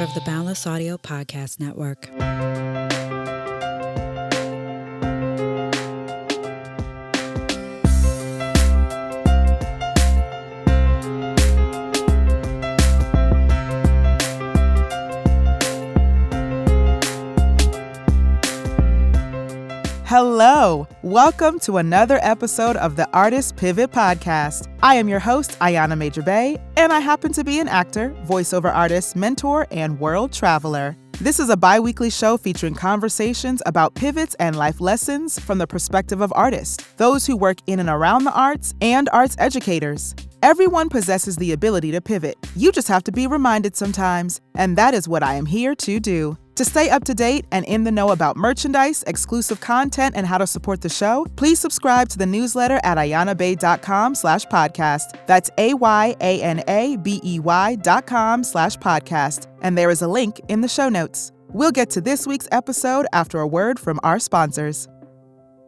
part of the Boundless Audio Podcast Network. Welcome to another episode of the Artist Pivot Podcast. I am your host, Ayana Major Bey, and I happen to be an actor, voiceover artist, mentor, and world traveler. This is a bi weekly show featuring conversations about pivots and life lessons from the perspective of artists, those who work in and around the arts, and arts educators. Everyone possesses the ability to pivot. You just have to be reminded sometimes, and that is what I am here to do. To stay up to date and in the know about merchandise, exclusive content, and how to support the show, please subscribe to the newsletter at ayanabey.com slash podcast. That's A-Y-A-N-A-B-E-Y dot com slash podcast. And there is a link in the show notes. We'll get to this week's episode after a word from our sponsors.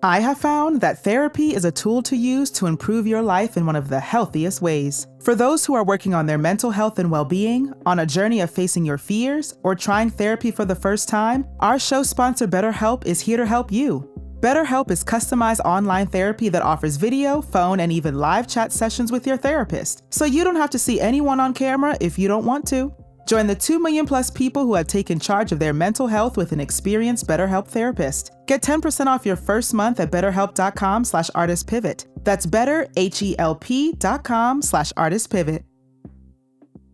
I have found that therapy is a tool to use to improve your life in one of the healthiest ways. For those who are working on their mental health and well being, on a journey of facing your fears, or trying therapy for the first time, our show sponsor BetterHelp is here to help you. BetterHelp is customized online therapy that offers video, phone, and even live chat sessions with your therapist, so you don't have to see anyone on camera if you don't want to. Join the 2 million plus people who have taken charge of their mental health with an experienced BetterHelp therapist. Get 10% off your first month at betterhelp.com slash artistpivot. That's better, H-E-L-P dot com slash artistpivot.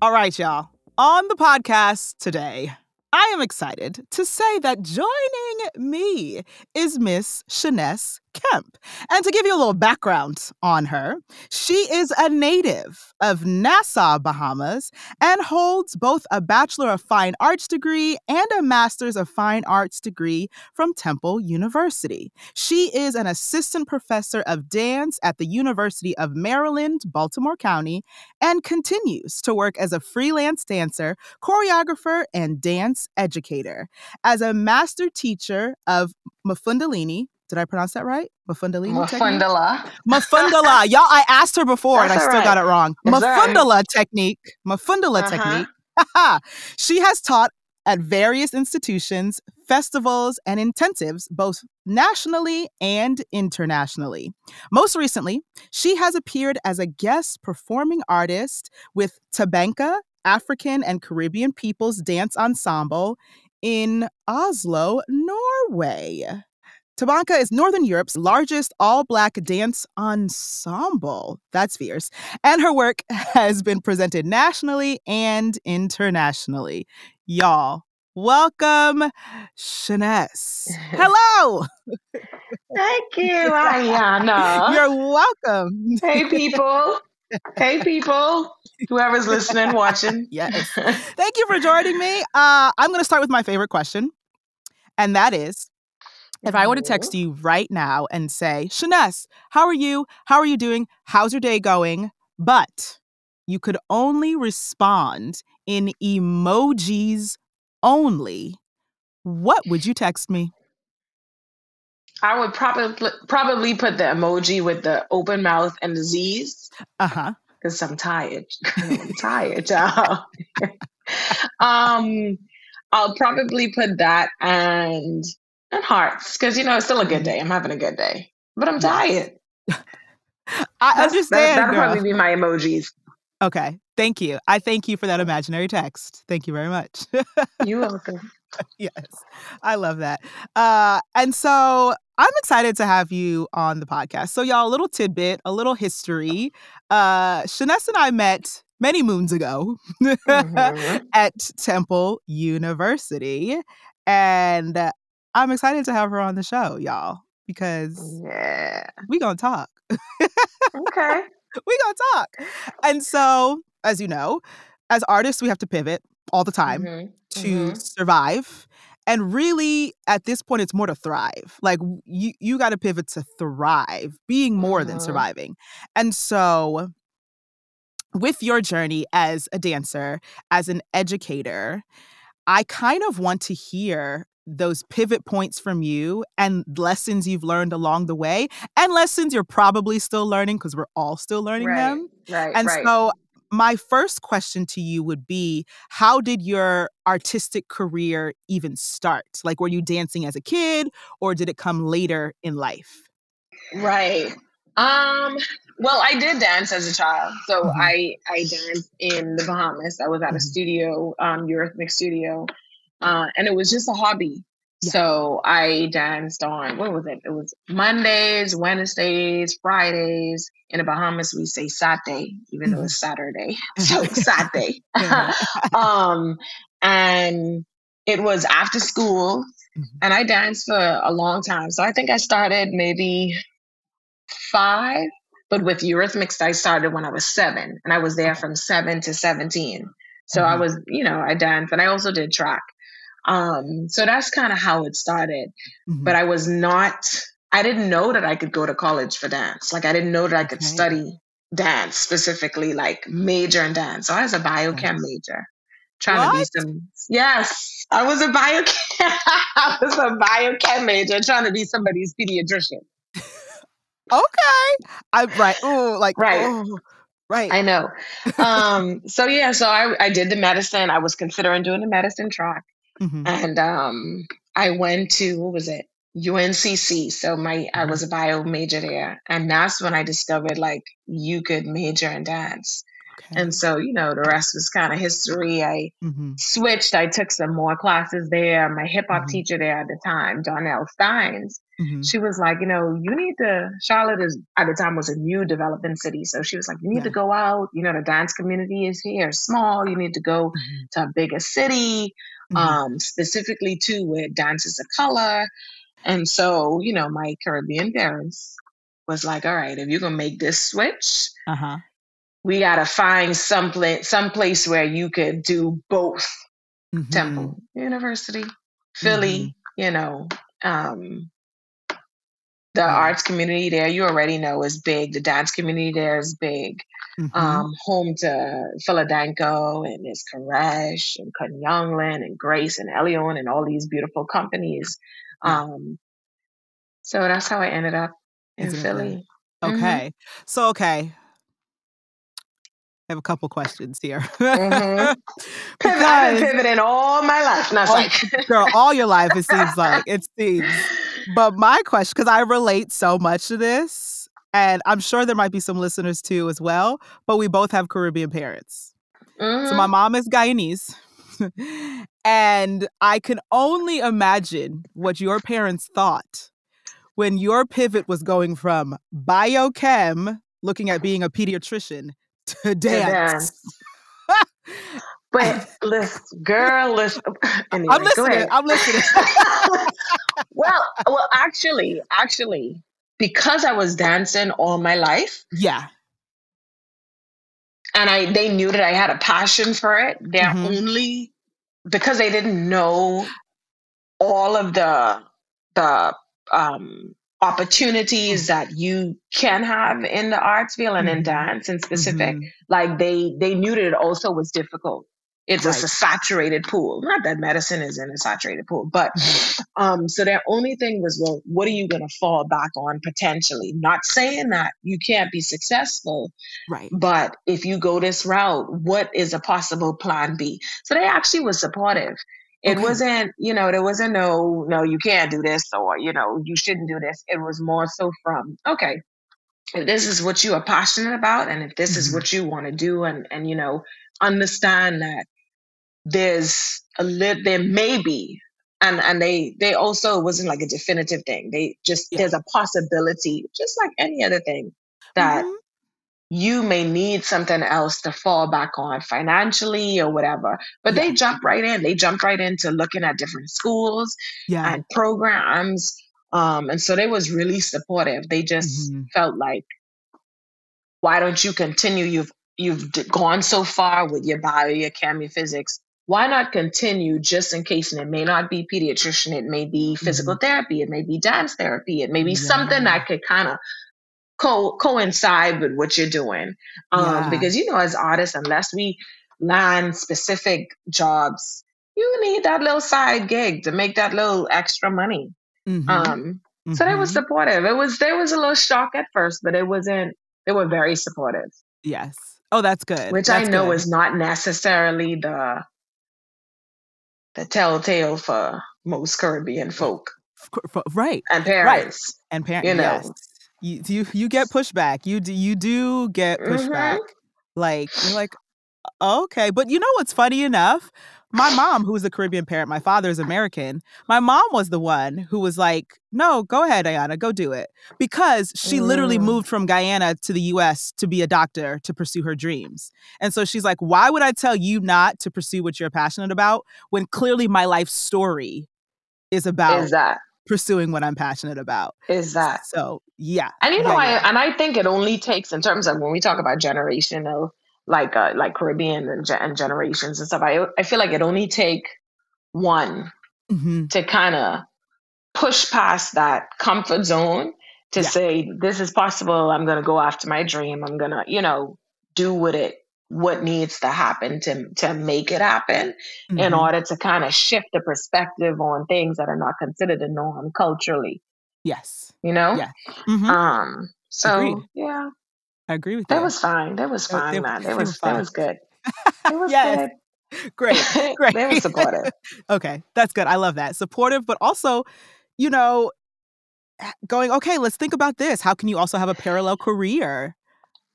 All right, y'all. On the podcast today, I am excited to say that joining me is Miss Shaness Kemp. And to give you a little background on her, she is a native of Nassau, Bahamas, and holds both a Bachelor of Fine Arts degree and a Master's of Fine Arts degree from Temple University. She is an assistant professor of dance at the University of Maryland, Baltimore County, and continues to work as a freelance dancer, choreographer, and dance educator. As a master teacher of Mafundalini, did I pronounce that right? Mafundalini? Mafundala. Mafundala. Y'all, I asked her before That's and I still all got it wrong. It's all right. Mafundala technique. Mafundala Uh-huh. technique. she has taught at various institutions, festivals, and intensives, both nationally and internationally. Most recently, she has appeared as a guest performing artist with Tabanka, African and Caribbean People's Dance Ensemble in Oslo, Norway. Tabanka is Northern Europe's largest all black dance ensemble. That's fierce. And her work has been presented nationally and internationally. Y'all, welcome, Shaness. Hello. Thank you, Ayana. You're welcome. hey, people. Hey, people. Whoever's listening, watching. Yes. Thank you for joining me. Uh, I'm going to start with my favorite question, and that is if I were to text you right now and say, Shaness, how are you? How are you doing? How's your day going? But you could only respond in emojis only. What would you text me? I would probably probably put the emoji with the open mouth and the Z's Uh huh. because I'm tired. I'm tired, y'all. um, I'll probably put that and and hearts because you know it's still a good day. I'm having a good day, but I'm tired. I That's- understand. That, will girl. probably be my emojis. Okay. Thank you. I thank you for that imaginary text. Thank you very much. You're welcome. yes. I love that. Uh, and so I'm excited to have you on the podcast. So, y'all, a little tidbit, a little history. Uh, Shaness and I met many moons ago Mhm. at Temple University. And uh, I'm excited to have her on the show, y'all, because Yeah. we to talk. Okay. we gonna talk. And so, as you know, as artists, we have to pivot all the time Mhm. to Mhm. survive. And really, at this point, it's more to thrive. Like you, you got to pivot to thrive, being more than Mhm. surviving. And so, with your journey as a dancer, as an educator, I kind of want to hear those pivot points from you and lessons you've learned along the way and lessons you're probably still learning because we're all still learning right. them. Right. And right. so my first question to you would be how did your artistic career even start? Like, were you dancing as a kid or did it come later in life? Right. Um, well, I did dance as a child. So mm-hmm. I I danced in the Bahamas. I was at a mm-hmm. studio, um, Eurythmic studio. Uh, and it was just a hobby. Yeah. So I danced on what was it? It was Mondays, Wednesdays, Fridays. In the Bahamas, we say Saturday, even though it's mm-hmm. Saturday. So Saturday. um, and it was after school, mm-hmm. and I danced for a long time. So I think I started maybe five, but with Eurythmics, I started when I was seven, and I was there from seven to seventeen. So mm-hmm. I was, you know, I danced, and I also did track. Um, so that's kind of how it started. Mm-hmm. But I was not, I didn't know that I could go to college for dance. Like I didn't know that I could okay. study dance specifically, like major in dance. So I was a biochem major. Trying what? to be some yes, I was a biochem I was a biochem major trying to be somebody's pediatrician. okay. I right. Oh, like right. Ooh. Right. I know. Um, so yeah, so I, I did the medicine. I was considering doing the medicine track. Mm-hmm. And um, I went to what was it? UNCC. So my I mm-hmm. was a bio major there, and that's when I discovered like you could major in dance. Okay. And so, you know, the rest was kind of history. I mm-hmm. switched. I took some more classes there. My hip hop mm-hmm. teacher there at the time, Donnell Steins, mm-hmm. she was like, you know, you need to, Charlotte is at the time was a new developing city. So she was like, you need yeah. to go out. You know, the dance community is here, small. You need to go mm-hmm. to a bigger city mm-hmm. um, specifically too where dance is a color. And so, you know, my Caribbean parents was like, all right, if you're gonna make this switch, uh-huh. we gotta find some place some place where you could do both. Mm-hmm. Temple University, Philly, mm-hmm. you know, um, the arts community there you already know is big the dance community there is big mm-hmm. um, home to philadelphia and there's Koresh and Youngland and Grace and Eleone and all these beautiful companies um, so that's how I ended up in Philly mm-hmm. okay mm-hmm. so okay I have a couple questions here. mm-hmm. because, I've been pivoting all my life. Not like girl, all your life it seems like it seems. But my question, because I relate so much to this, and I'm sure there might be some listeners too as well, but we both have Caribbean parents. Mm-hmm. So my mm-hmm. mom is Guyanese. and I can only imagine what your parents thought when your pivot was going from biochem, looking at being a pediatrician, to dance. But listen, girl, listen. Anyway, I'm listening. I'm listening. well, well, actually, actually, because I was dancing all my life. Yeah. And I they knew that I had a passion for it. They're mm-hmm. only because they didn't know all of the the um opportunities that you can have in the arts field and mm-hmm. in dance in specific mm-hmm. like they they knew that it also was difficult it's right. a saturated pool. Not that medicine is in a saturated pool, but um, so their only thing was, well, what are you going to fall back on potentially? Not saying that you can't be successful, right? But if you go this route, what is a possible plan B? So they actually was supportive. It okay. wasn't, you know, there wasn't no, no, you can't do this or, you know, you shouldn't do this. It was more so from, okay, if this is what you are passionate about and if this mm-hmm. is what you want to do and, and, you know, understand that there's a lit there may be and and they they also wasn't like a definitive thing they just yeah. there's a possibility just like any other thing that mm-hmm. you may need something else to fall back on financially or whatever but yeah. they jump right in they jumped right into looking at different schools yeah. and programs um and so they was really supportive they just mm-hmm. felt like why don't you continue you've you've gone so far with your bio your chem your physics why not continue just in case? And it may not be pediatrician, it may be physical mm-hmm. therapy, it may be dance therapy, it may be yeah. something that could kind of co- coincide with what you're doing. Um, yeah. Because, you know, as artists, unless we land specific jobs, you need that little side gig to make that little extra money. Mm-hmm. Um, mm-hmm. So they were supportive. It was there was a little shock at first, but it wasn't. They were very supportive. Yes. Oh, that's good. Which that's I know good. is not necessarily the the telltale for most Caribbean folk. Right. And parents. Right. And parents. You know. Yes. You, you you get pushback. You do you do get pushback. Mm-hmm. Like you're like, okay. But you know what's funny enough? My mom, who was a Caribbean parent, my father is American. My mom was the one who was like, "No, go ahead, Ayana, go do it," because she mm. literally moved from Guyana to the U.S. to be a doctor to pursue her dreams. And so she's like, "Why would I tell you not to pursue what you're passionate about when clearly my life story is about is that pursuing what I'm passionate about?" Is that so? Yeah, and you know, yeah, I yeah. and I think it only takes in terms of when we talk about generational like uh, like Caribbean and, and generations and stuff. I I feel like it only take one mm-hmm. to kind of push past that comfort zone to yeah. say this is possible. I'm going to go after my dream. I'm going to you know do what it what needs to happen to to make it happen mm-hmm. in order to kind of shift the perspective on things that are not considered a norm culturally. Yes. You know? Yeah. Mm-hmm. Um so Agreed. yeah. I agree with that. That was fine. That was fine, they, man. That was that was good. It was yes. good. Great. Great. they were supportive. okay. That's good. I love that. Supportive, but also, you know, going, okay, let's think about this. How can you also have a parallel career?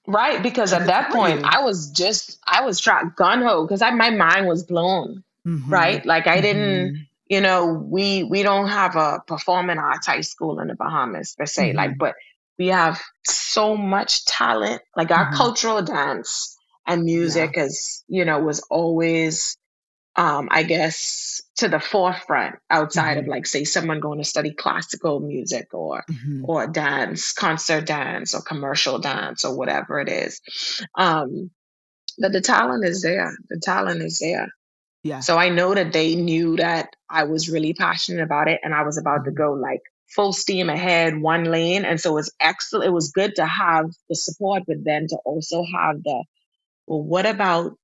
Right, because at that point, I was just I was trying gun ho because my mind was blown. Mm-hmm. Right, like I didn't, mm-hmm. you know, we we don't have a performing arts high school in the Bahamas per se. Mm-hmm. Like, but we have so much talent. Like our mm-hmm. cultural dance and music yeah. is, you know, was always, um, I guess, to the forefront outside mm-hmm. of like, say, someone going to study classical music or mm-hmm. or dance, concert dance or commercial dance or whatever it is. Um, but the talent is there. The talent is there. Yeah. So I know that they knew that I was really passionate about it and I was about to mm-hmm. go like full steam ahead, one lane. And so it was excellent. It was good to have the support, but then to also have the, well, what about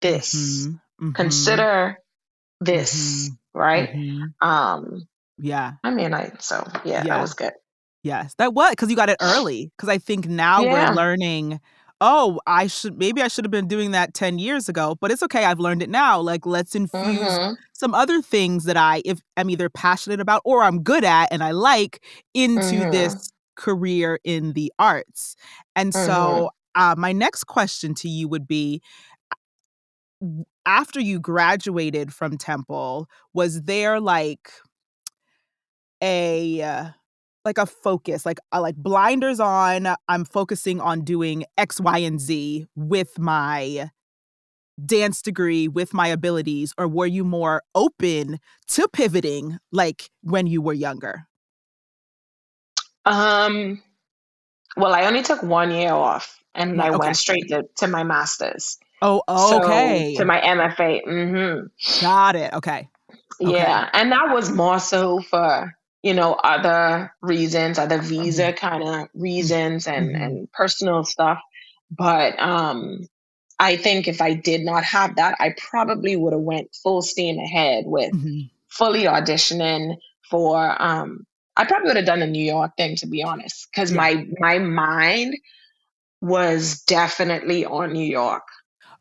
this? Mm-hmm. Mm-hmm. Consider this, mm-hmm. right? Mm-hmm. Um, yeah. I mean, I, so yeah, yeah. that was good. Yes, that was because you got it early. Because I think now yeah. we're learning oh, I should maybe I should have been doing that 10 years ago, but it's okay. I've learned it now. Like let's infuse mm-hmm. some other things that I if I'm either passionate about or I'm good at and I like into mm-hmm. this career in the arts. And mm-hmm. so uh, my next question to you would be after you graduated from Temple, was there like a uh, like a focus, like uh, like blinders on. I'm focusing on doing X, Y, and Z with my dance degree, with my abilities, or were you more open to pivoting, like when you were younger? Um, well, I only took one year off, and I okay. went straight to, to my master's. Oh, okay. So, to my MFA. Mm-hmm. Got it. Okay. okay. Yeah, and that was more so for you know, other reasons, other visa mm-hmm. kind of reasons and, mm-hmm. and personal stuff. But um, I think if I did not have that, I probably would have went full steam ahead with mm-hmm. fully auditioning for um, I probably would have done a New York thing to be honest, because yeah. my my mind was definitely on New York.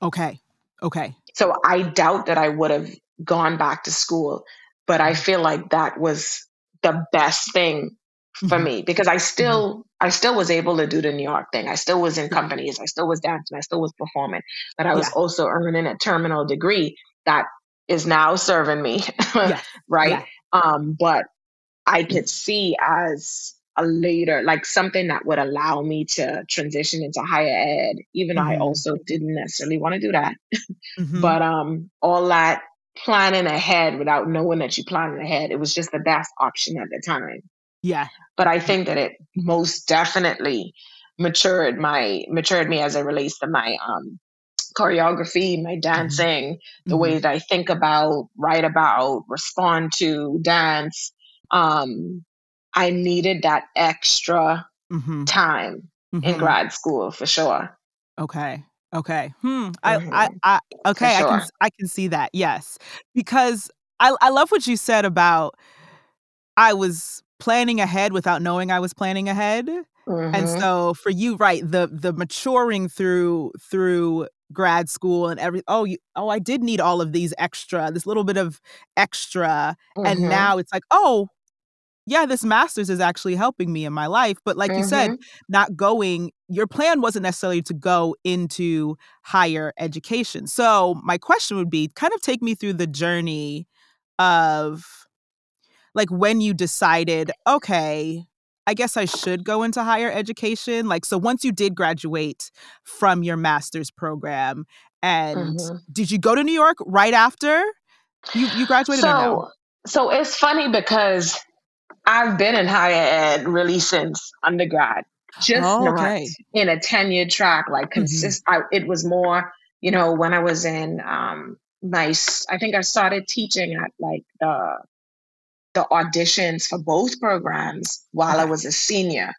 Okay. Okay. So I doubt that I would have gone back to school, but I mm-hmm. feel like that was the best thing for mm-hmm. me because I still mm-hmm. I still was able to do the New York thing. I still was in companies, I still was dancing, I still was performing, but I was yeah. also earning a terminal degree that is now serving me. yeah. right. Yeah. Um, but I could see as a later like something that would allow me to transition into higher ed, even mm-hmm. though I also didn't necessarily want to do that. Mm-hmm. but um all that planning ahead without knowing that you're planning ahead. It was just the best option at the time. Yeah. But I think that it most definitely matured my matured me as it relates to my um choreography, my mm-hmm. dancing, mm-hmm. the way that I think about, write about, respond to, dance. Um, I needed that extra mm-hmm. time in mm-hmm. grad school for sure. Okay. Okay. Hmm. I, I, mm-hmm. I, okay. I can, I can see that. Yes, because I, I love what you said about I was planning ahead without knowing I was planning ahead. Mm-hmm. And so for you, right, the the maturing through through grad school and every oh you, oh I did need all of these extra, this little bit of extra, mm-hmm. and now it's like oh yeah, this master's is actually helping me in my life. But like mm-hmm. you said, mm-hmm. not going, your plan wasn't necessarily to go into higher education. So my question would be kind of take me through the journey of like when you decided, okay, I guess I should go into higher education. Like, so once you did graduate from your master's program, and mm-hmm. did you go to New York right after you, you graduated? So, no? so it's funny because I've been in higher ed really since undergrad, just oh, okay. not in a 10 year track, like mm-hmm. consist. Mm-hmm. I, it was more, you know, when I was in um, my, I think I started teaching at like the the auditions for both programs while. I was a senior.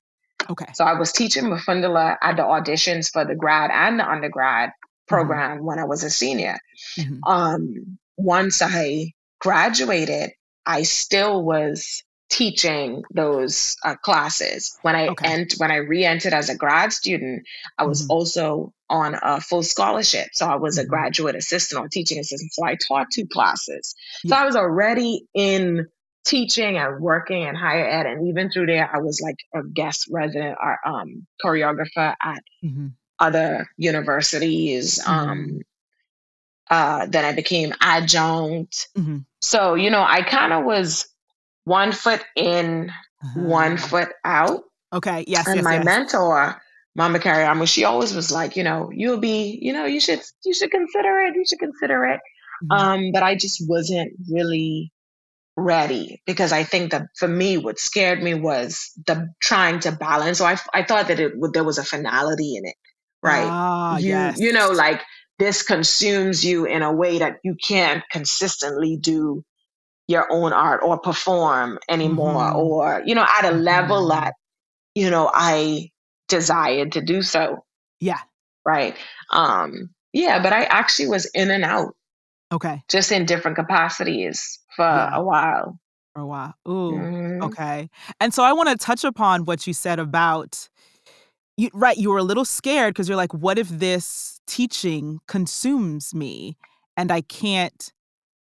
Okay. So I was teaching Umfundalai at the auditions for the grad and the undergrad mm-hmm. program mm-hmm. when I was a senior. Mm-hmm. Um, once I graduated, I still was teaching those uh, classes. When I okay. ent- when I re-entered as a grad student, I was mm-hmm. also on a full scholarship. So I was a mm-hmm. graduate assistant or teaching assistant. So I taught two classes. So I was already in teaching and working in higher ed. And even through there, I was like a guest resident or um, choreographer at mm-hmm. other universities. Mm-hmm. Um, uh, then I became adjunct. Mm-hmm. So, you know, I kind of was one foot in, uh-huh. one foot out. Okay. Yes. And yes, my yes. mentor, Mama Kariamu, she always was like, you know, you'll be, you know, you should, you should consider it. You should consider it. Mm-hmm. Um, but I just wasn't really ready because I think that for me, what scared me was the trying to balance. So I, I thought that it there was a finality in it, right? Ah, you, yes. you know, like this consumes you in a way that you can't consistently do your own art or perform anymore, mm-hmm. or you know, at a level mm-hmm. that you know I desired to do so. Yeah. Right. Um. Yeah, but I actually was in and out. Okay. Just in different capacities for yeah. a while. For a while. Ooh. Mm-hmm. Okay. And so I want to touch upon what you said about you right, you were a little scared because you're like, what if this teaching consumes me and I can't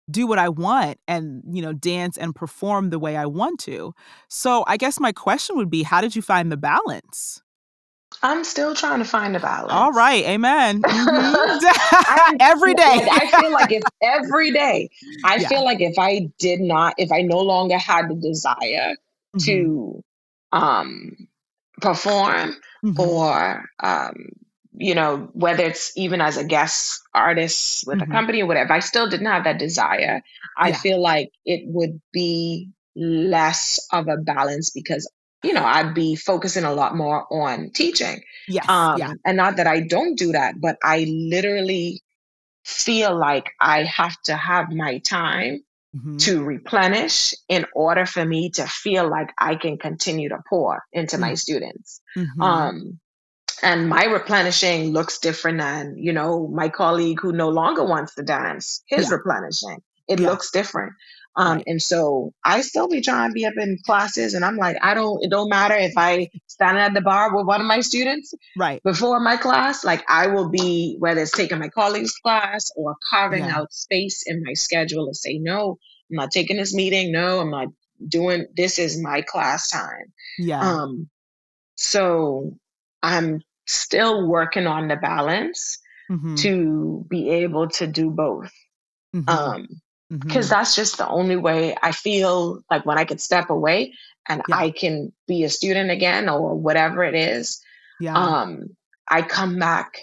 do what I want and, you know, dance and perform the way I want to. So I guess my question would be how did you find the balance? I'm still trying to find a balance. All right, amen. Mm-hmm. every day. I feel like if every day, I yeah. feel like if I did not, if I no longer had the desire mm-hmm. to um perform mm-hmm. or um you know whether it's even as a guest artist with a mm-hmm. company or whatever, I still didn't have that desire. I yeah. feel like it would be less of a balance because you know, I'd be focusing a lot more on teaching. Yes. Um, yeah. And not that I don't do that, but I literally feel like I have to have my time mm-hmm. to replenish in order for me to feel like I can continue to pour into mm-hmm. my students. Mm-hmm. Um, and my replenishing looks different than, you know, my colleague who no longer wants to dance, his yeah. replenishing. It yeah. looks different. Um, right. and so I still be trying to be up in classes and I'm like, I don't, it don't matter if I stand at the bar with one of my students right before my class, like I will be, whether it's taking my colleague's class or carving yeah. out space in my schedule to say, no, I'm not taking this meeting. No, I'm not doing, this is my class time. Yeah. Um, so I'm still working on the balance mm-hmm. to be able to do both. Mm-hmm. Um, because mm-hmm. that's just the only way I feel like when I can step away and yeah. I can be a student again or whatever it is. Yeah. Um, I come back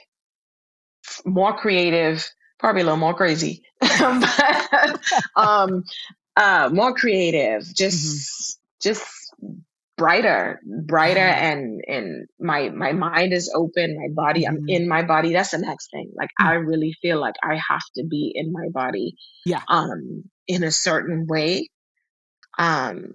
more creative, probably a little more crazy, but, um, uh, more creative, just, mm-hmm. just brighter brighter and and my my mind is open my body i'm mm-hmm. in my body that's the next thing like mm-hmm. i really feel like i have to be in my body yeah um in a certain way um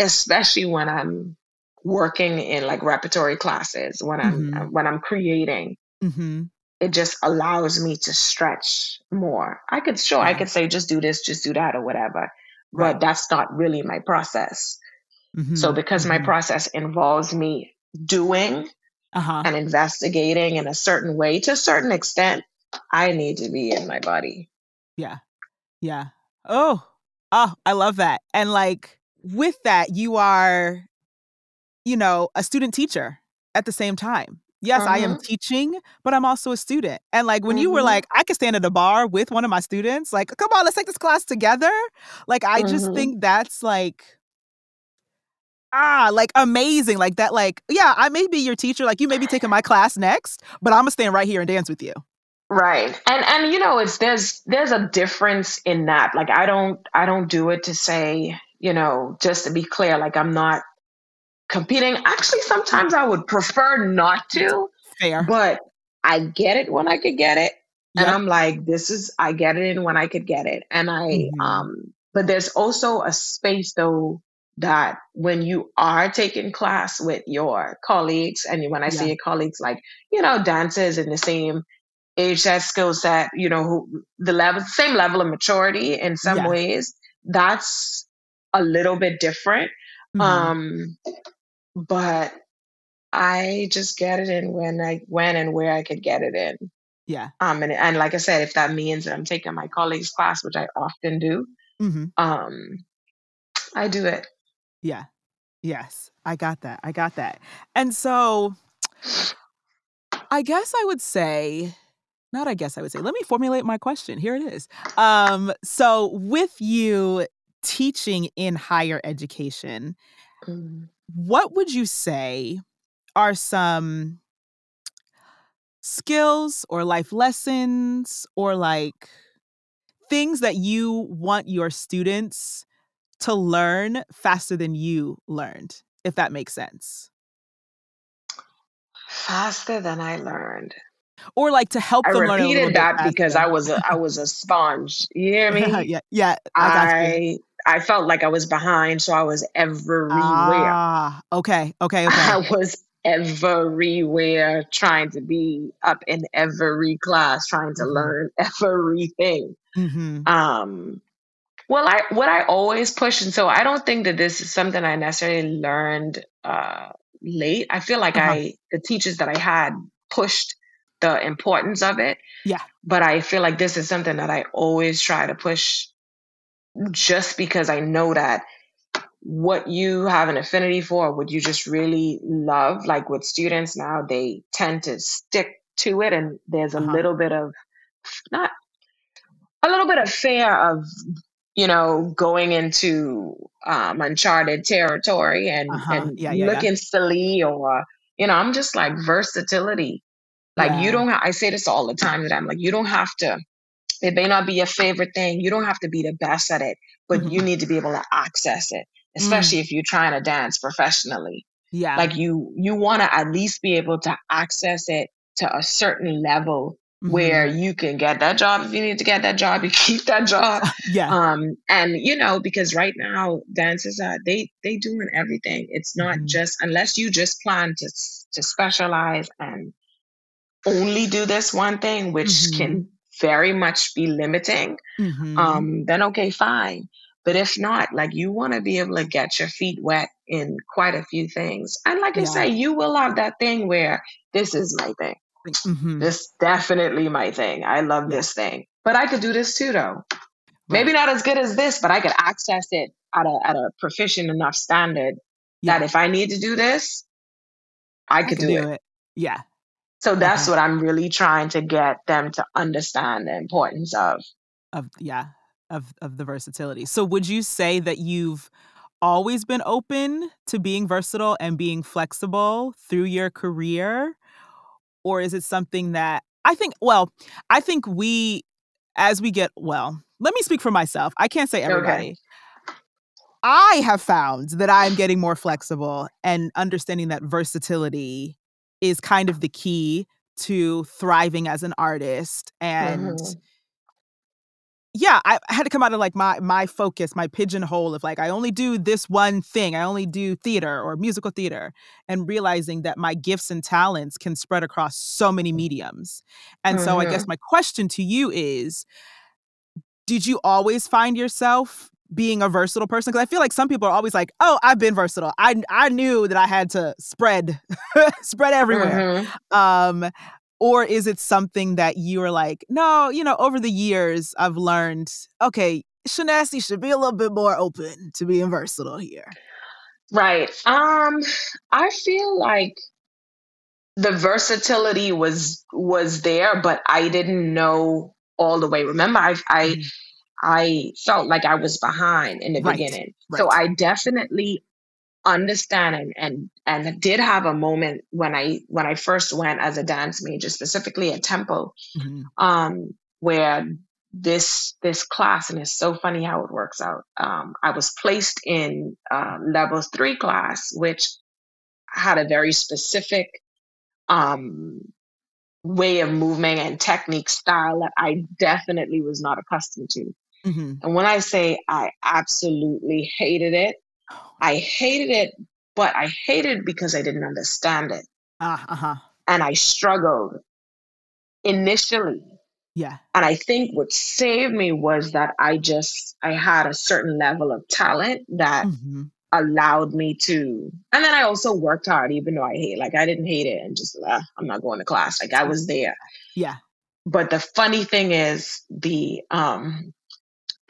especially when i'm working in like repertory classes when i'm mm-hmm. when i'm creating mm-hmm. it just allows me to stretch more i could sure yeah. i could say just do this just do that or whatever right. but that's not really my process Mm-hmm. So because mm-hmm. my process involves me doing uh-huh. and investigating in a certain way to a certain extent, I need to be in my body. Yeah. Yeah. Oh, oh, I love that. And like with that, you are, you know, a student teacher at the same time. Yes, uh-huh. I am mm-hmm. teaching, but I'm also a student. And like when mm-hmm. you were mm-hmm. like, I could stand at a bar with one of my students, like, come on, let's take this class together. Like, I mm-hmm. just think that's like, ah, like amazing. Like that, like, yeah, I may be your teacher. Like, you may be taking my class next, but I'm gonna stand right here and dance with you. Right. And and you know, it's there's there's a difference in that. Like I don't I don't do it to say, you know, just to be clear, like I'm not competing. Actually, sometimes I would prefer not to. Fair. But I get it when I could get it. Yep. And I'm like, this is I get it in when I could get it. And I mm-hmm. um but there's also a space though that when you are taking class with your colleagues and when I yeah. say your colleagues like, you know, dancers in the same age set, skill set, you know, who the level same level of maturity in some yeah. ways, that's a little bit different. Mm-hmm. Um but I just get it in when I when and where I could get it in. Yeah. Um and and like I said, if that means that I'm taking my colleagues class, which I often do, mm-hmm. um, I do it. Yeah. Yes. I got that. I got that. And so I guess I would say not I guess I would say, let me formulate my question. Here it is. Um, so with you teaching in higher education, mm what would you say are some skills or life lessons or like things that you want your students to learn faster than you learned, if that makes sense? Faster than I learned. Or like to help I them learn. I repeated that because I was a I was a sponge. You hear me? yeah, yeah. I, I I felt like I was behind, so I was everywhere. Ah, okay, okay, okay. I was everywhere trying to be up in every class, trying to mm-hmm. learn everything. Mm-hmm. Um, well, I what I always push, and so I don't think that this is something I necessarily learned uh, late. I feel like uh-huh. I the teachers that I had pushed the importance of it. Yeah. But I feel like this is something that I always try to push just because I know that what you have an affinity for, what you just really love, like with students now, they tend to stick to it. And there's a uh-huh. little bit of, not a little bit of fear of, you know, going into um, uncharted territory and, uh-huh. and yeah, yeah, looking yeah. silly or, you know, I'm just like versatility. Like you don't, ha- I say this all the time that I'm like, you don't have to it may not be your favorite thing. You don't have to be the best at it, but mm-hmm. you need to be able to access it, especially mm. if you're trying to dance professionally. Yeah. Like you you want to at least be able to access it to a certain level mm-hmm. where you can get that job if you need to get that job, you keep that job. yeah. Um and you know because right now dancers are they they doing everything. It's not mm-hmm. just unless you just plan to to specialize and only do this one thing which mm-hmm. can very much be limiting, mm-hmm. um, then okay, fine. But if not, like you want to be able to get your feet wet in quite a few things. And like yeah. I say, you will have that thing where this is my thing. Mm-hmm. This definitely my thing. I love yeah. this thing. But I could do this too though. Right. Maybe not as good as this, but I could access it at a at a proficient enough standard yeah. that if I need to do this, I could I do, do it. it. Yeah. So that's what I'm really trying to get them to understand the importance of. Of yeah, of of the versatility. So would you say that you've always been open to being versatile and being flexible through your career? Or is it something that I think well, I think we as we get well, let me speak for myself. I can't say everybody. Okay. I have found that I'm getting more flexible and understanding that versatility is kind of the key to thriving as an artist and mm-hmm. Yeah I, had to come out of like my my focus my pigeonhole of like i only do this one thing i only do theater or musical theater and realizing that my gifts and talents can spread across so many mediums and mm-hmm. so i guess mm-hmm. my question to you is did you always find yourself being a versatile person because I feel like some people are always like, "Oh, I've been versatile. I I knew that I had to spread spread everywhere." Mm-hmm. Um or is it something that you are like, "No, you know, over the years I've learned, okay, Shaness should be a little bit more open to being versatile here." Right. Um I feel like the versatility was was there, but I didn't know all the way. Remember, I I mm. I felt like I was behind in the right. beginning. Right. So I definitely understand and, and and did have a moment when I when I first went as a dance major, specifically at Temple, mm-hmm. um, where this this class and it's so funny how it works out. Um, I was placed in uh, level three class, which had a very specific um, way of movement and technique style that I definitely was not accustomed to. Mm-hmm. And when I say I absolutely hated it. I hated it, but I hated it because I didn't understand it. Uh, uh-huh. And I struggled initially. Yeah. And I think what saved me was that I just I had a certain level of talent that mm-hmm allowed me to and then i also worked hard even though i hate like i didn't hate it and just uh, i'm not going to class like i was there yeah but the funny thing is the um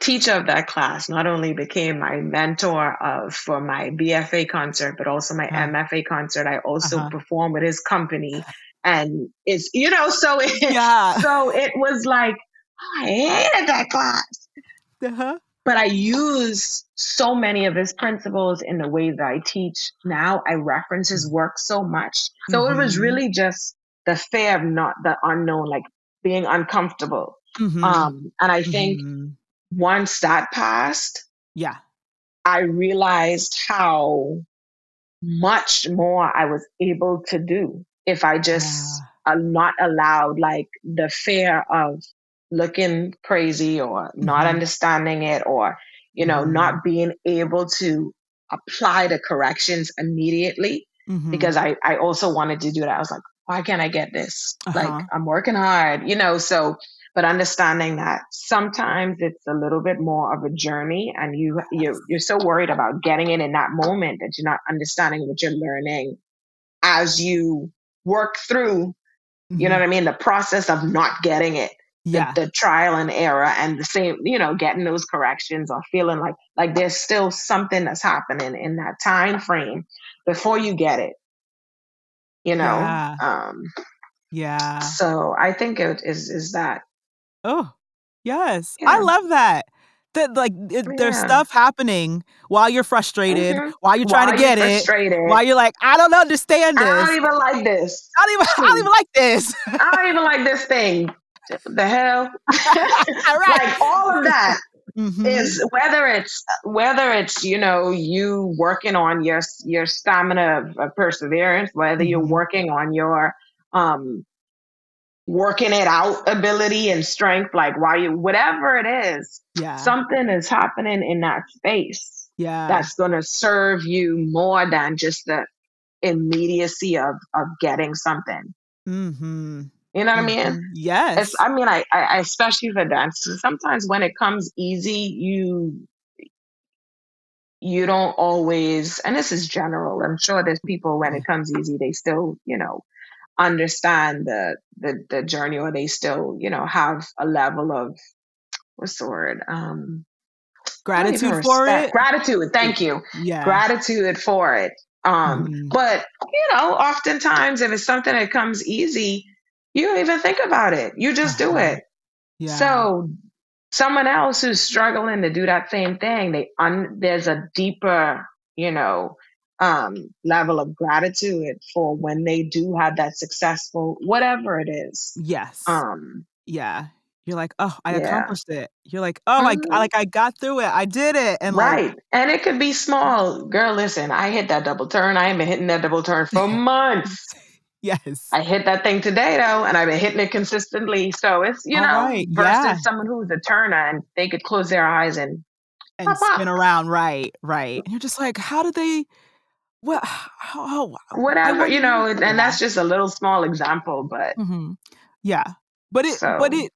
teacher of that class not only became my mentor of for my bfa concert but also my uh-huh. mfa concert i also uh-huh. performed with his company and it's you know so it yeah. so it was like oh, i hated that class uh-huh but I use so many of his principles in the way that I teach now. I reference his work so much. So mm-hmm. it was mm-hmm. really just the fear of not the unknown, like being uncomfortable. Mm-hmm. Um, and I think mm-hmm. Once that passed, yeah, I realized how much more I was able to do if I just yeah. not allowed like the fear of looking crazy or not mm-hmm. understanding it or you know mm-hmm. not being able to apply the corrections immediately mm-hmm. because I, I also wanted to do that i was like why can't i get this uh-huh. like i'm working hard you know so but understanding that sometimes it's a little bit more of a journey and you you're, you're so worried about getting it in that moment that you're not understanding what you're learning as you work through you know mm-hmm. what i mean the process of not getting it yeah. the, the, trial and error and the same you know getting those corrections or feeling like like there's still something that's happening in that time frame before you get it you know yeah. um yeah so i think it is is that oh yes yeah. i love that that like it, yeah. there's stuff happening while you're frustrated, mm-hmm. while you're trying while to get it, while you're like, I don't understand this. I don't even like this. I don't even, I don't even like this. I don't even like this thing the hell? right. Like all of that mm-hmm. is whether it's whether it's you know you working on your your stamina of, of perseverance, whether mm-hmm. you're working on your um working it out ability and strength, like while you whatever it is, yeah, something is happening in that space. Yeah, that's gonna serve you more than just the immediacy of of getting something. Mm-hmm. You know what mm-hmm. I mean? Yes. It's, I mean, I, I especially for dance. Sometimes when it comes easy, you you don't always. And this is general. I'm sure there's people when it comes easy, they still, you know, understand the the the journey, or they still, you know, have a level of what's the word? Um, gratitude for it. Gratitude. Thank you. Yeah. Gratitude for it. Um, mm-hmm. but you know, oftentimes if it's something that comes easy you don't even think about it. You just do uh-huh. it. Yeah. So someone else who's struggling to do that same thing, they un, there's a deeper, you know, um, level of gratitude for when they do have that successful whatever it is. Yes. Um. Yeah. You're like, oh, I yeah. accomplished it. You're like, oh my, mm-hmm. like I got through it. I did it. And right, like, and it could be small. Girl, listen, I hit that double turn. I ain't been hitting that double turn for months. Yes. I hit that thing today though, and I've been hitting it consistently. So it's you All know right. versus yeah. someone who's a turner and they could close their eyes and and spin around. Right, right. And you're just like, how did they? Well, how, how, whatever you know, and that. that's just a little small example, but mm-hmm. yeah, but it, so. but it,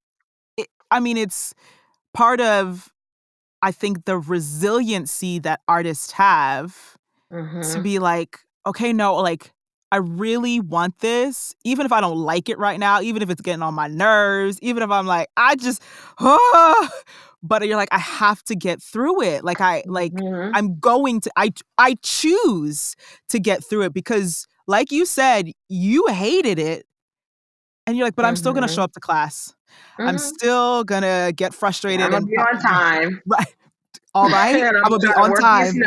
it, I mean, it's part of I think the resiliency that artists have mm-hmm. to be like, okay, no, like I really want this, even if I don't like it right now, even if it's getting on my nerves, even if I'm like, I just, oh, but you're like, I have to get through it. Like I, like mm-hmm. I'm going to, I, I choose to get through it because, like you said, you hated it, and you're like, but mm-hmm. I'm still gonna show mm-hmm. up to class. I'm mm-hmm. still gonna get frustrated. I'm gonna and, be on time. Right. All right. I'm, I'm gonna be on time.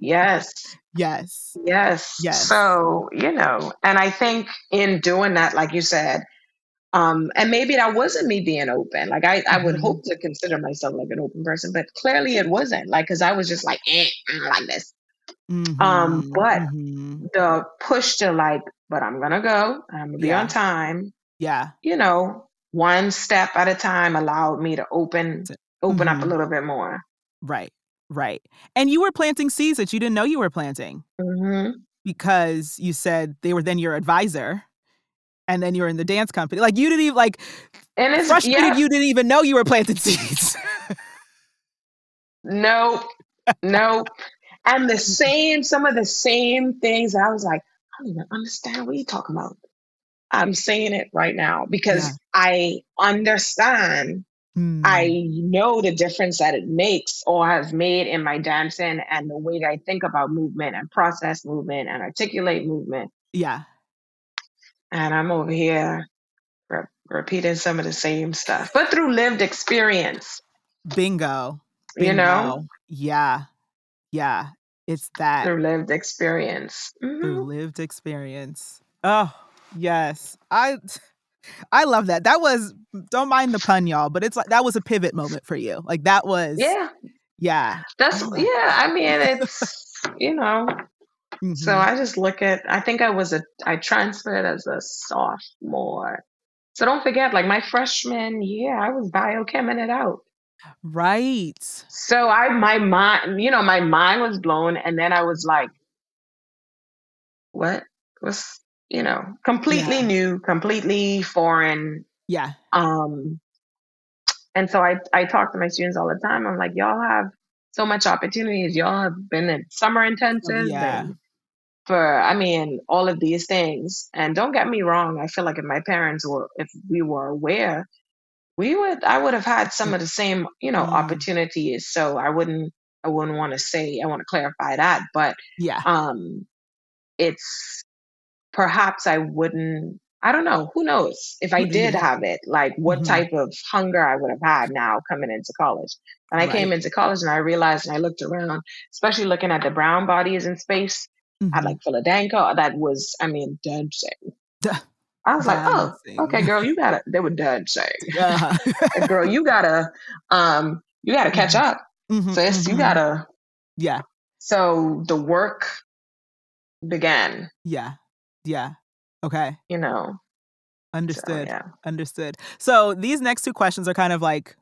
yes. Yes. Yes. Yes. So, you know, and I think in doing that, like you said, um, and maybe that wasn't me being open. Like I, I would mm-hmm. hope to consider myself like an open person, but clearly it wasn't. Like, cause I was just like, eh, I don't like this. Mm-hmm. Um, but mm-hmm. the push to like, but I'm gonna go, I'm gonna be yeah. on time. Yeah. You know, one step at a time allowed me to open open up a mm-hmm. little bit more. Right. Right. And you were planting seeds that you didn't know you were planting mm-hmm. because you said they were then your advisor and then you're in the dance company. Like you didn't even like and it's frustrated yeah. you didn't even know you were planting seeds. nope. Nope. And the same, some of the same things I was like, I don't even understand what you're talking about. I'm saying it right now because yeah. I understand Mm. I know the difference that it makes or has made in my dancing and the way that I think about movement and process movement and articulate movement. Yeah. And I'm over here re- repeating some of the same stuff, but through lived experience. Bingo. Bingo. You know? Yeah. Yeah. It's that. Through lived experience. Mm-hmm. Through lived experience. Oh, yes. I I love that. That was don't mind the pun, y'all, but it's like that was a pivot moment for you. Like that was Yeah. Yeah. That's yeah, I mean it's you know. Mm-hmm. So I just look at I think I was a I transferred as a sophomore. So don't forget, like my freshman year, I was biocheming it out. Right. So I my mind, you know, my mind was blown and then I was like, what? was, you know, completely yeah. new, completely foreign. Yeah. Um, and so I, I talk to my students all the time. I'm like, y'all have so much opportunities. Y'all have been in summer intensives yeah. and for, I mean, all of these things. And don't get me wrong. I feel like if my parents were, if we were aware, we would, I would have had some of the same, you know, mm. opportunities. So I wouldn't, I wouldn't want to say, I want to clarify that, but yeah, um, it's perhaps I wouldn't I don't know. Who knows if I did have it, like what mm-hmm. type of hunger I would have had now coming into college. and I right. came into college and I realized and I looked around, especially looking at the brown bodies in space mm-hmm. at like Philadelphia, that was, I mean, dancing. I was like, oh, okay, girl, you gotta, they were dancing. Yeah. girl, you gotta, um, you gotta catch mm-hmm. up. Mm-hmm, sis, you mm-hmm. gotta. Yeah. So the work began. Yeah. Yeah. Okay. You know. Understood. So, yeah. Understood. So these next two questions are kind of like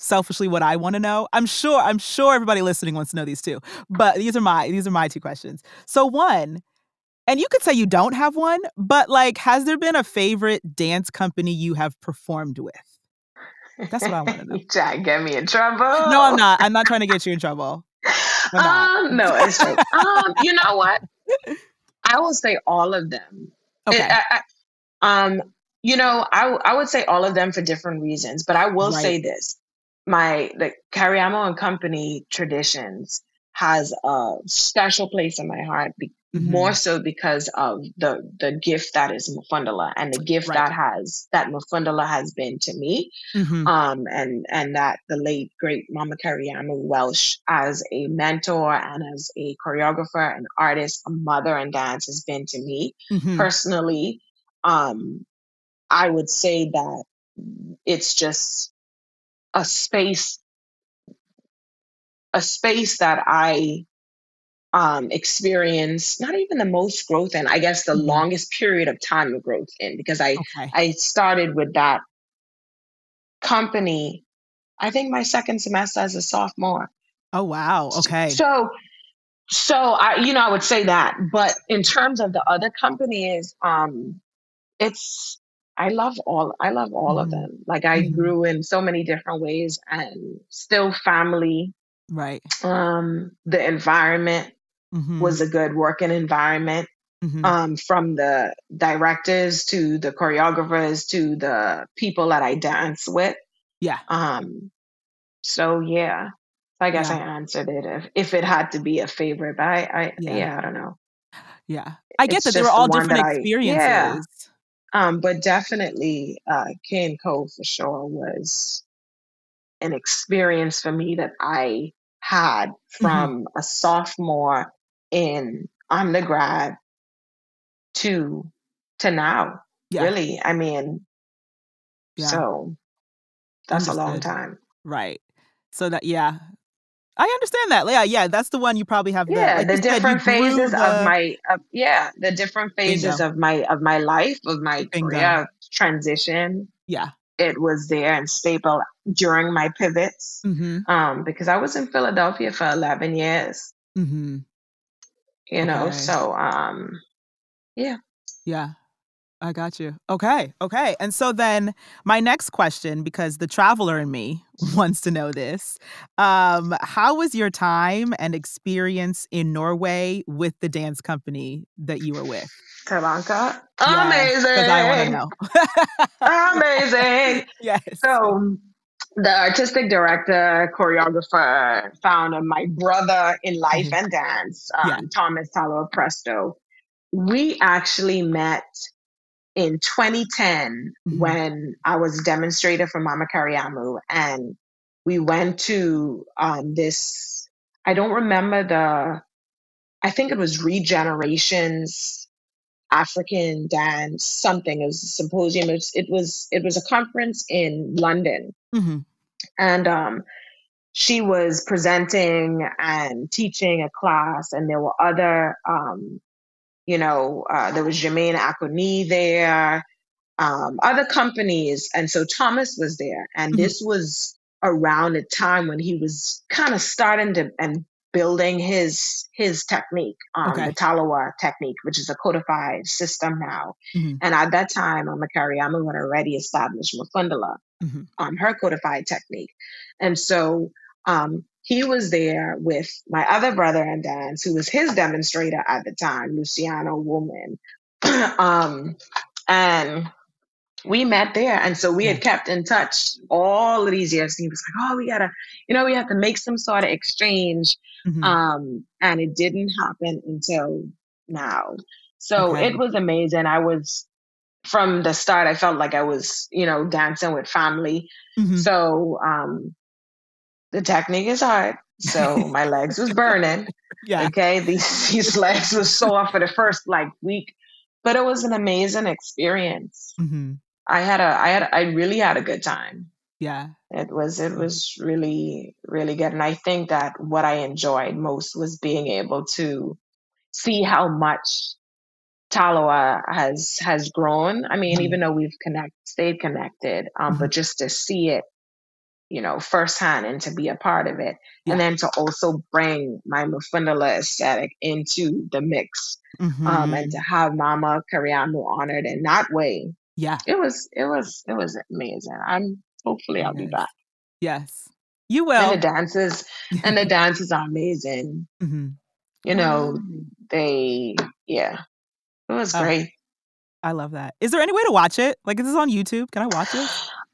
selfishly what I want to know. I'm sure I'm sure everybody listening wants to know these too. But these are my these are my two questions. So one, and you could say you don't have one, but like has there been a favorite dance company you have performed with? That's what I want to know. you trying to get me in trouble? No, I'm not. I'm not trying to get you in trouble. Um, no, it's true. um, you know what? I will say all of them. Okay. It, I, I, um, you know, I I would say all of them for different reasons, but I will right. say this: my the Kariamu and Company traditions has a special place in my heart be- mm-hmm. more so because of the the gift that is Umfundalai and the gift right. that has that Umfundalai has been to me, mm-hmm. um, and and that the late great Mama Kariamu Welsh as a mentor and as a choreographer, an artist, a mother and dance has been to me mm-hmm. personally. Um, I would say that it's just a space a space that I um, experience not even the most growth in, I guess the mm-hmm. longest period of time of growth in, because I okay. I started with that company. I think my second semester as a sophomore. Oh wow! Okay. So, so I you know I would say that, but in terms of the other companies, um, it's I love all I love all of Mhm. them. Like I Mhm. grew in so many different ways and still family. Right. Um, the environment Mhm. was a good working environment. Mhm. Um, from the directors to the choreographers to the people that I dance with. Yeah. Um, so yeah, I guess Yeah. I answered it if, if it had to be a favorite, but I, I Yeah. yeah, I don't know. Yeah. I get It's that they were all different that I yeah. experiences. Um, but definitely uh Co for sure was an experience for me that I had Mhm. from a sophomore in undergrad to to now. Yeah. Really. I mean, Yeah. so that's a long time. Right. So that yeah. I understand that. Yeah, yeah, that's the one you probably have the Yeah, like the you said, different phases of my of yeah, the different phases Bingo. of my of my life, of my Bingo. career transition. Yeah. It was there and staple during my pivots. Mhm. Um, because I was in Philadelphia for 11 years, Mhm. you know, Okay. so um yeah. Yeah. I got you. Okay. Okay. And so then my next question, because the traveler in me wants to know this. Um, how was your time and experience in Norway with the dance company that you were with? Tabanka. Yes, because I want to know. Amazing. yes. So the artistic director, choreographer, founder, my brother in life Mhm. and dance, Yeah. um, Thomas Talawa Prestø. We actually met in 2010 Mhm. when I was a demonstrator for Mama Kariamu, and we went to um, this. I don't remember the. I think it was Regenerations African Dance something. It was a symposium. It was it was, it was a conference in London, Mhm. and um, she was presenting and teaching a class, and there were other. Um, you know, uh, there was Germaine Acogny there, um, other companies. And so Thomas was there. And Mhm. this was around a time when he was kind of starting to and building his his technique, um, the Talawa technique, which is a codified system now. Mhm. And at that time, Mama Kariamu had already established Umfundalai, Mhm. um, her codified technique. And so um, he was there with my other brother in dance, who was his demonstrator at the time, Luciano Woman. um, and we met there. And so we had kept in touch all of these years. And he was like, oh, we gotta, you know, we have to make some sort of exchange. Mhm. Um, and it didn't happen until now. So Okay. it was amazing. I was from the start, I felt like I was, you know, dancing with family. Mhm. So um the technique is hard. So my legs was burning. Yeah. Okay. These these legs was sore for the first like week. But it was an amazing experience. Mhm. I had a I had I really had a good time. Yeah. It was it was really, really good. And I think that what I enjoyed most was being able to see how much Talawa has has grown. I mean, Mhm. even though we've connect stayed connected, um, Mhm. but just to see it, you know, firsthand and to be a part of it, Yeah. and then to also bring my Umfundalai aesthetic into the mix, um, and to have Mama Kariamu honored in that way, Yeah. it was it was it was amazing. I'm hopefully I'll be back. Yes. You will. And the dances and the dances are amazing. Mhm. You know, Oh. they yeah, it was Oh. great. I love that. Is there any way to watch it? Like, is this on YouTube? Can I watch it?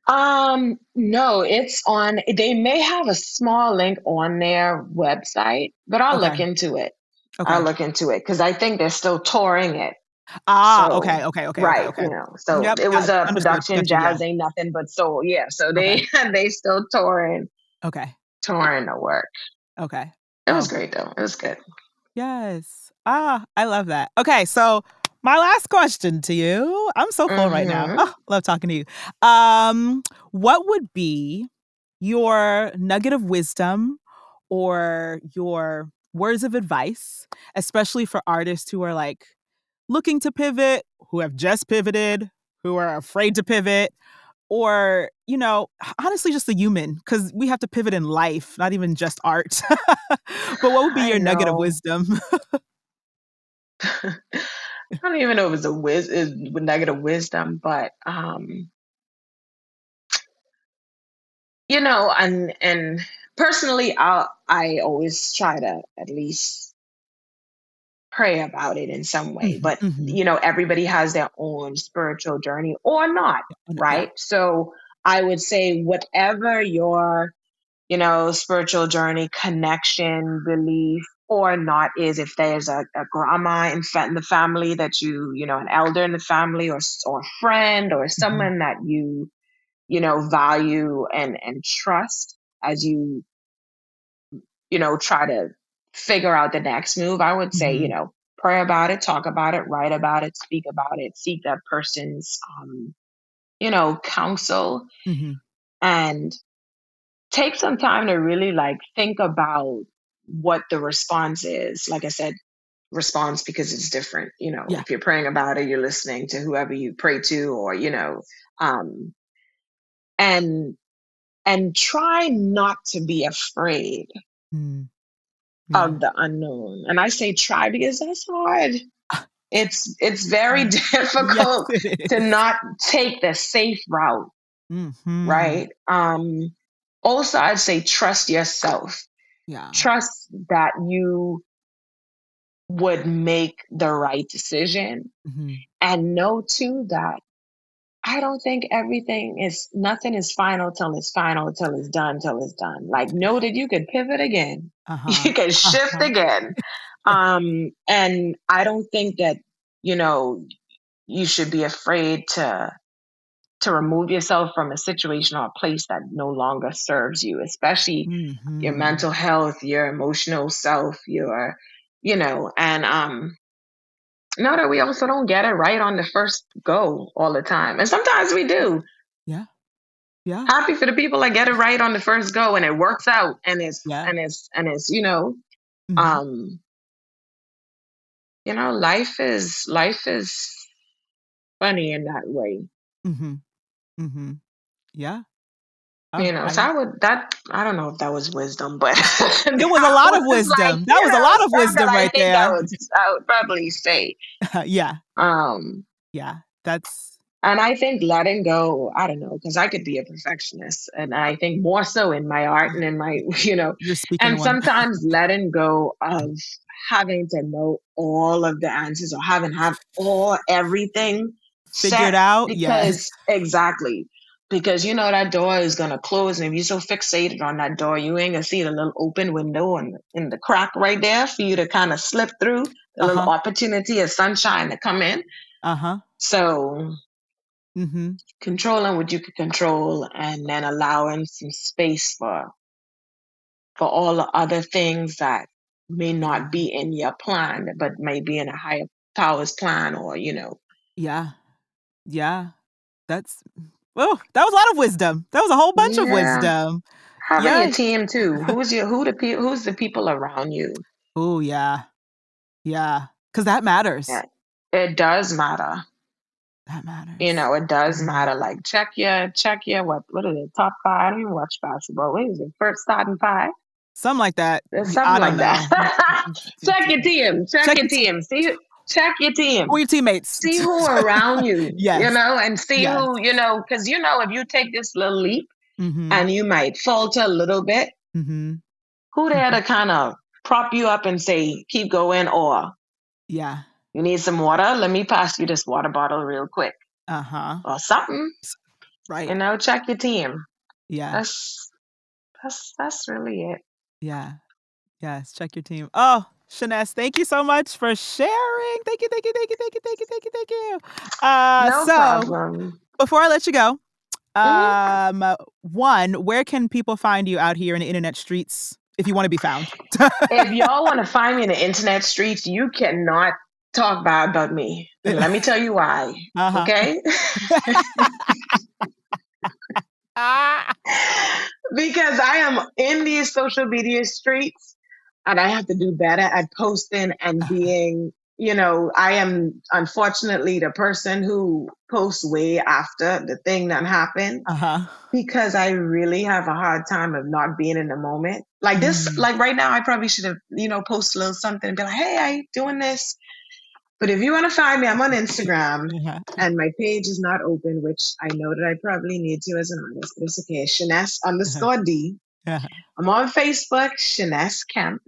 Um, no, it's on. They may have a small link on their website, but I'll look into it. I'll look into it because I think they're still touring it. Ah, So, okay, okay, okay, okay, right, okay. you know, so Yep, it was a Understood. production. Yeah. Jazz ain't nothing but soul. Yeah, so they they still touring Okay. touring the work. Okay. It was Oh. great though. It was good. Yes. Ah, I love that. Okay, so my last question to you. I'm so full right now. Oh, love talking to you. Um, what would be your nugget of wisdom or your words of advice, especially for artists who are like looking to pivot, who have just pivoted, who are afraid to pivot, or, you know, honestly, just a human, because we have to pivot in life, not even just art. but what would be your nugget of wisdom? I don't even know if it's a wis is negative wisdom, but um, you know, and and personally, I I always try to at least pray about it in some way. Mhm, But mhm. you know, everybody has their own spiritual journey or not, right? So I would say whatever your you know spiritual journey, connection, belief or not is if there's a, a grandma in, fa- in the family that you you know an elder in the family or or a friend or someone that you you know value and and trust as you you know try to figure out the next move i would say you Mhm. know pray about it talk about it write about it speak about it seek that person's um you know counsel Mhm. and take some time to really like think about what the response is like i said response because it's different you know Yeah. if you're praying about it you're listening to whoever you pray to or you know um and and try not to be afraid Mm. Yeah. of the unknown and i say try because that's hard it's it's very Yes, difficult it to not take the safe route Mhm. right um also i'd say trust yourself Yeah. trust that you would make the right decision Mhm. and know too that I don't think everything is nothing is final till it's final till it's done till it's done. Like know that you could pivot again. Uh-huh. You can shift Uh-huh. again. Um and I don't think that you know you should be afraid to to remove yourself from a situation or a place that no longer serves you, especially your Mhm. mental health, your emotional self, your you know, and um know that we also don't get it right on the first go all the time. And sometimes we do. Yeah. Yeah. Happy for the people that get it right on the first go and it works out and it's Yeah. and it's and it's, you know, Mhm. um you know, life is life is funny in that way. Mhm. Mhm. Yeah. Oh, You know, so I I would that I don't know if that was wisdom, but There was a lot of was like, wisdom. That was a lot of wisdom I right think I there. would I would probably say. Yeah. Um Yeah. That's And I think letting go, I don't know, because I could be a perfectionist. And I think more so in my art and in my, you know, you're speaking and one. sometimes letting go of having to know all of the answers or having have all everything Figured out. Yes. exactly. Because you know that door is gonna close, and if you're so fixated on that door, you ain't gonna see the little open window and in the crack right there for you to kind of slip through A little Uh-huh. opportunity of sunshine to come in. Uh-huh. So Mm-hmm. controlling what you can control and then allowing some space for for all the other things that may not be in your plan but may be in a higher power's plan or you know Yeah. Yeah. That's oh, that was a lot of wisdom. That was a whole bunch of Yeah. wisdom. having your team too who's your who the pe- who's the people around you Oh yeah. Yeah. Cause that matters. Yeah. it does matter That matters. you know it does matter like check your check your what what are the top five i don't even watch basketball what is it first starting five Something like that. There's I something like don't that know. check your team check, Check your your team see check your team Who your teammates? see who around you yes. you know and see Yes. who you know because you know if you take this little leap Mm-hmm. and you might falter a little bit mm-hmm. who there to kind of prop you up and say keep going or Yeah. you need some water let me pass you this water bottle real quick Uh-huh. or something Right. you know check your team yeah. that's that's that's really it Yeah. Yes. Check your team. Oh, Shaness, thank you so much for sharing. Thank you, thank you, thank you, thank you, thank you, thank you, thank you. Uh, no so problem before I let you go, Mhm. um, one, where can people find you out here in the internet streets if you want to be found? if y'all want to find me in the internet streets, you cannot talk bad about me. Let me tell you why. Uh-huh. Okay? Because I am in these social media streets and I have to do better at posting and being, you know, I am unfortunately the person who posts way after the thing that happened Uh-huh. because I really have a hard time of not being in the moment. Like this, Mm. like right now, I probably should have, you know, post a little something and be like, hey, I doing this. But if you want to find me, I'm on Instagram yeah. and my page is not open, which I know that I probably need to as an artist, but it's okay. Shaness underscore D. I'm on Facebook, Shaness Kemp.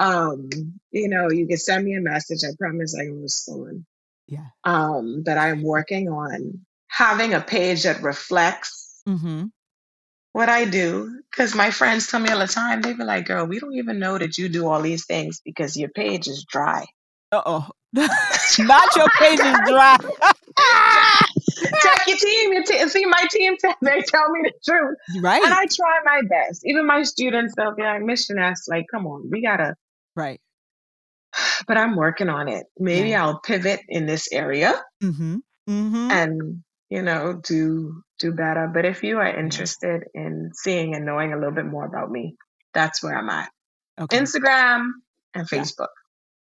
Um, you know, you can send me a message. I promise I will respond. Yeah. Um, but I'm working on having a page that reflects mm-hmm. what I do. Because my friends tell me all the time, they be like, girl, we don't even know that you do all these things because your page is dry. Uh oh. Not your page is dry. Check your team. Your te- see, my team, t- they tell me the truth. Right. And I try my best. Even my students, they'll be like, Mission S, like, come on, we got to. Right. But I'm working on it. Maybe yeah. I'll pivot in this area mm-hmm. Mm-hmm. and, you know, do do better. But if you are interested in seeing and knowing a little bit more about me, that's where I'm at. Okay. Instagram and Facebook.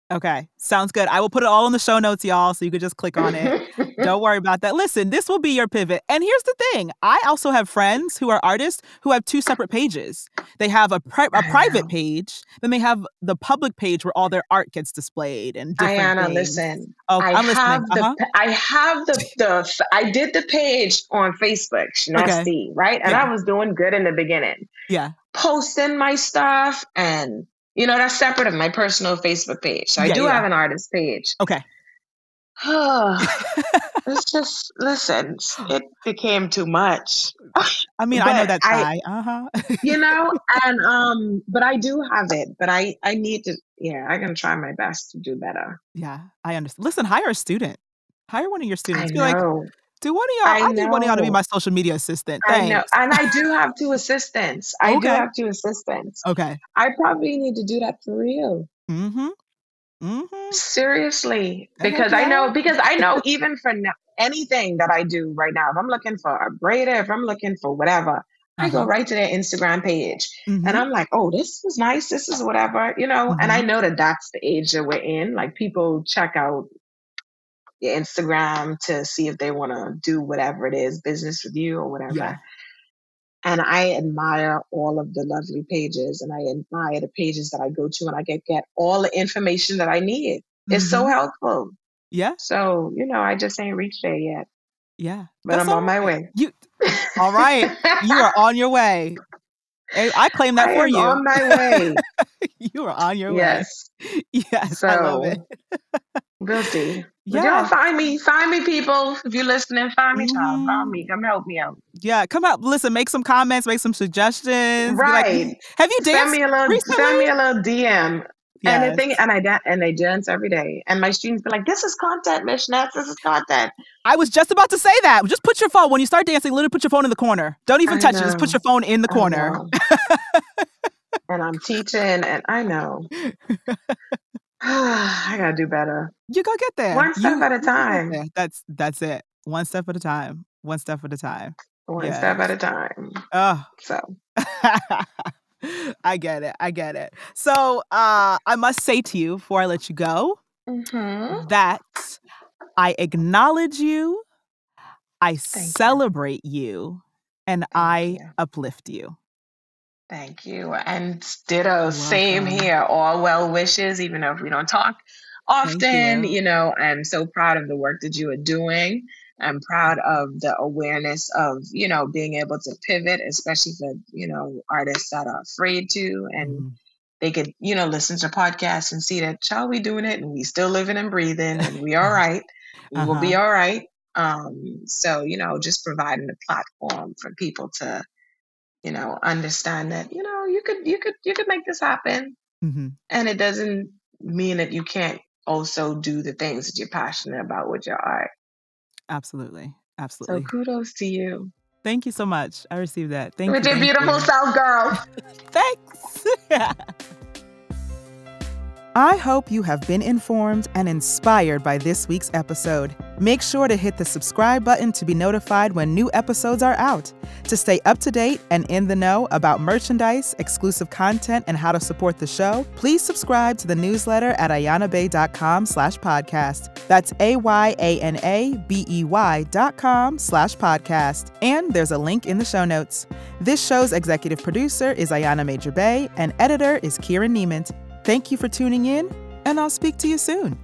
Okay, sounds good. I will put it all in the show notes, y'all, so you could just click on it. Don't worry about that. Listen, this will be your pivot. And here's the thing I also have friends who are artists who have two separate pages. They have a, pri- a private page, then they have the public page where all their art gets displayed. And Ayana, listen. Oh, I I'm have listening. Uh-huh. the I have the the I did the page on Facebook, okay. right? And yeah. I was doing good in the beginning. Yeah. Posting my stuff and you know, that's separate of my personal Facebook page. So I do yeah. have an artist page. Okay. it's just listen, it became too much. I mean, I know that guy. Uh-huh. you know, and um, but I do have it, but I I need to yeah, I'm gonna try my best to do better. Yeah, I understand. Listen, hire a student. Hire one of your students. I Be know. like, do one of y'all? I, I need one of y'all to be my social media assistant. Thanks. I know, and I do have two assistants. I okay. do have two assistants. Okay. I probably need to do that for real. Mm-hmm. Mm-hmm. Seriously, because okay. I know because I know even for now, anything that I do right now, if I'm looking for a braider, if I'm looking for whatever, I go uh-huh. right to their Instagram page mm-hmm. and I'm like, oh, this is nice. This is whatever, you know. Mm-hmm. And I mm-hmm. know that that's the age that we're in. Like people check out your Instagram to see if they want to do whatever it is, business with you or whatever. Yeah. And I admire all of the lovely pages and I admire the pages that I go to and I get get all the information that I need. Mm-hmm. It's so mm-hmm. helpful. Yeah. So, you know, I just ain't reached there yet. Yeah. But I'm on my way. You all right. you are on your way. I claim that I for you. On my way. you are on your yes. way. Yes. Yes. So, I love it. we'll see. Yeah. Y'all find me, find me, people. If you're listening, find me, child. Find mm-hmm. me. Come help me out. Yeah, come out. Listen, make some comments, make some suggestions. Right. Like, have you danced? Send me a little. Recently? Send me a little DM. Yes. And the thing, and I dance, and I dance every day. And my students be like, "This is content, Miss Nets. This is content." I was just about to say that. Just put your phone when you start dancing. Literally, put your phone in the corner. Don't even I touch know. it. Just put your phone in the corner. and I'm teaching, and I know. I gotta do better. You go get there. One step you, at a time. That's that's it. One step at a time. One step at a time. One yes. step at a time. Oh, so. I get it. I get it. So uh, I must say to you before I let you go mm-hmm. that I acknowledge you, I Thank celebrate you, you and Thank I you. uplift you. Thank you. And ditto, same here. All well wishes, even if we don't talk often, you. you know, I'm so proud of the work that you are doing. I'm proud of the awareness of, you know, being able to pivot, especially for, you know, artists that are afraid to and mm. they could, you know, listen to podcasts and see that shall we doing it and we still living and breathing and we all right. We uh-huh. will be uh-huh. all right. Um, so, you know, just providing a platform for people to you know, understand that, you know, you could you could you could make this happen. Mm-hmm. And it doesn't mean that you can't also do the things that you're passionate about with your art. Absolutely. Absolutely. So kudos to you. Thank you so much. I received that. Thank with you. With your beautiful you. self, girl. Thanks. I hope you have been informed and inspired by this week's episode. Make sure to hit the subscribe button to be notified when new episodes are out. To stay up to date and in the know about merchandise, exclusive content, and how to support the show, please subscribe to the newsletter at ayanabey.com slash podcast. That's A-Y-A-N-A-B-E-Y dot com slash podcast. And there's a link in the show notes. This show's executive producer is Ayana Major Bey and editor is Kieran Niemand. Thank you for tuning in, and I'll speak to you soon.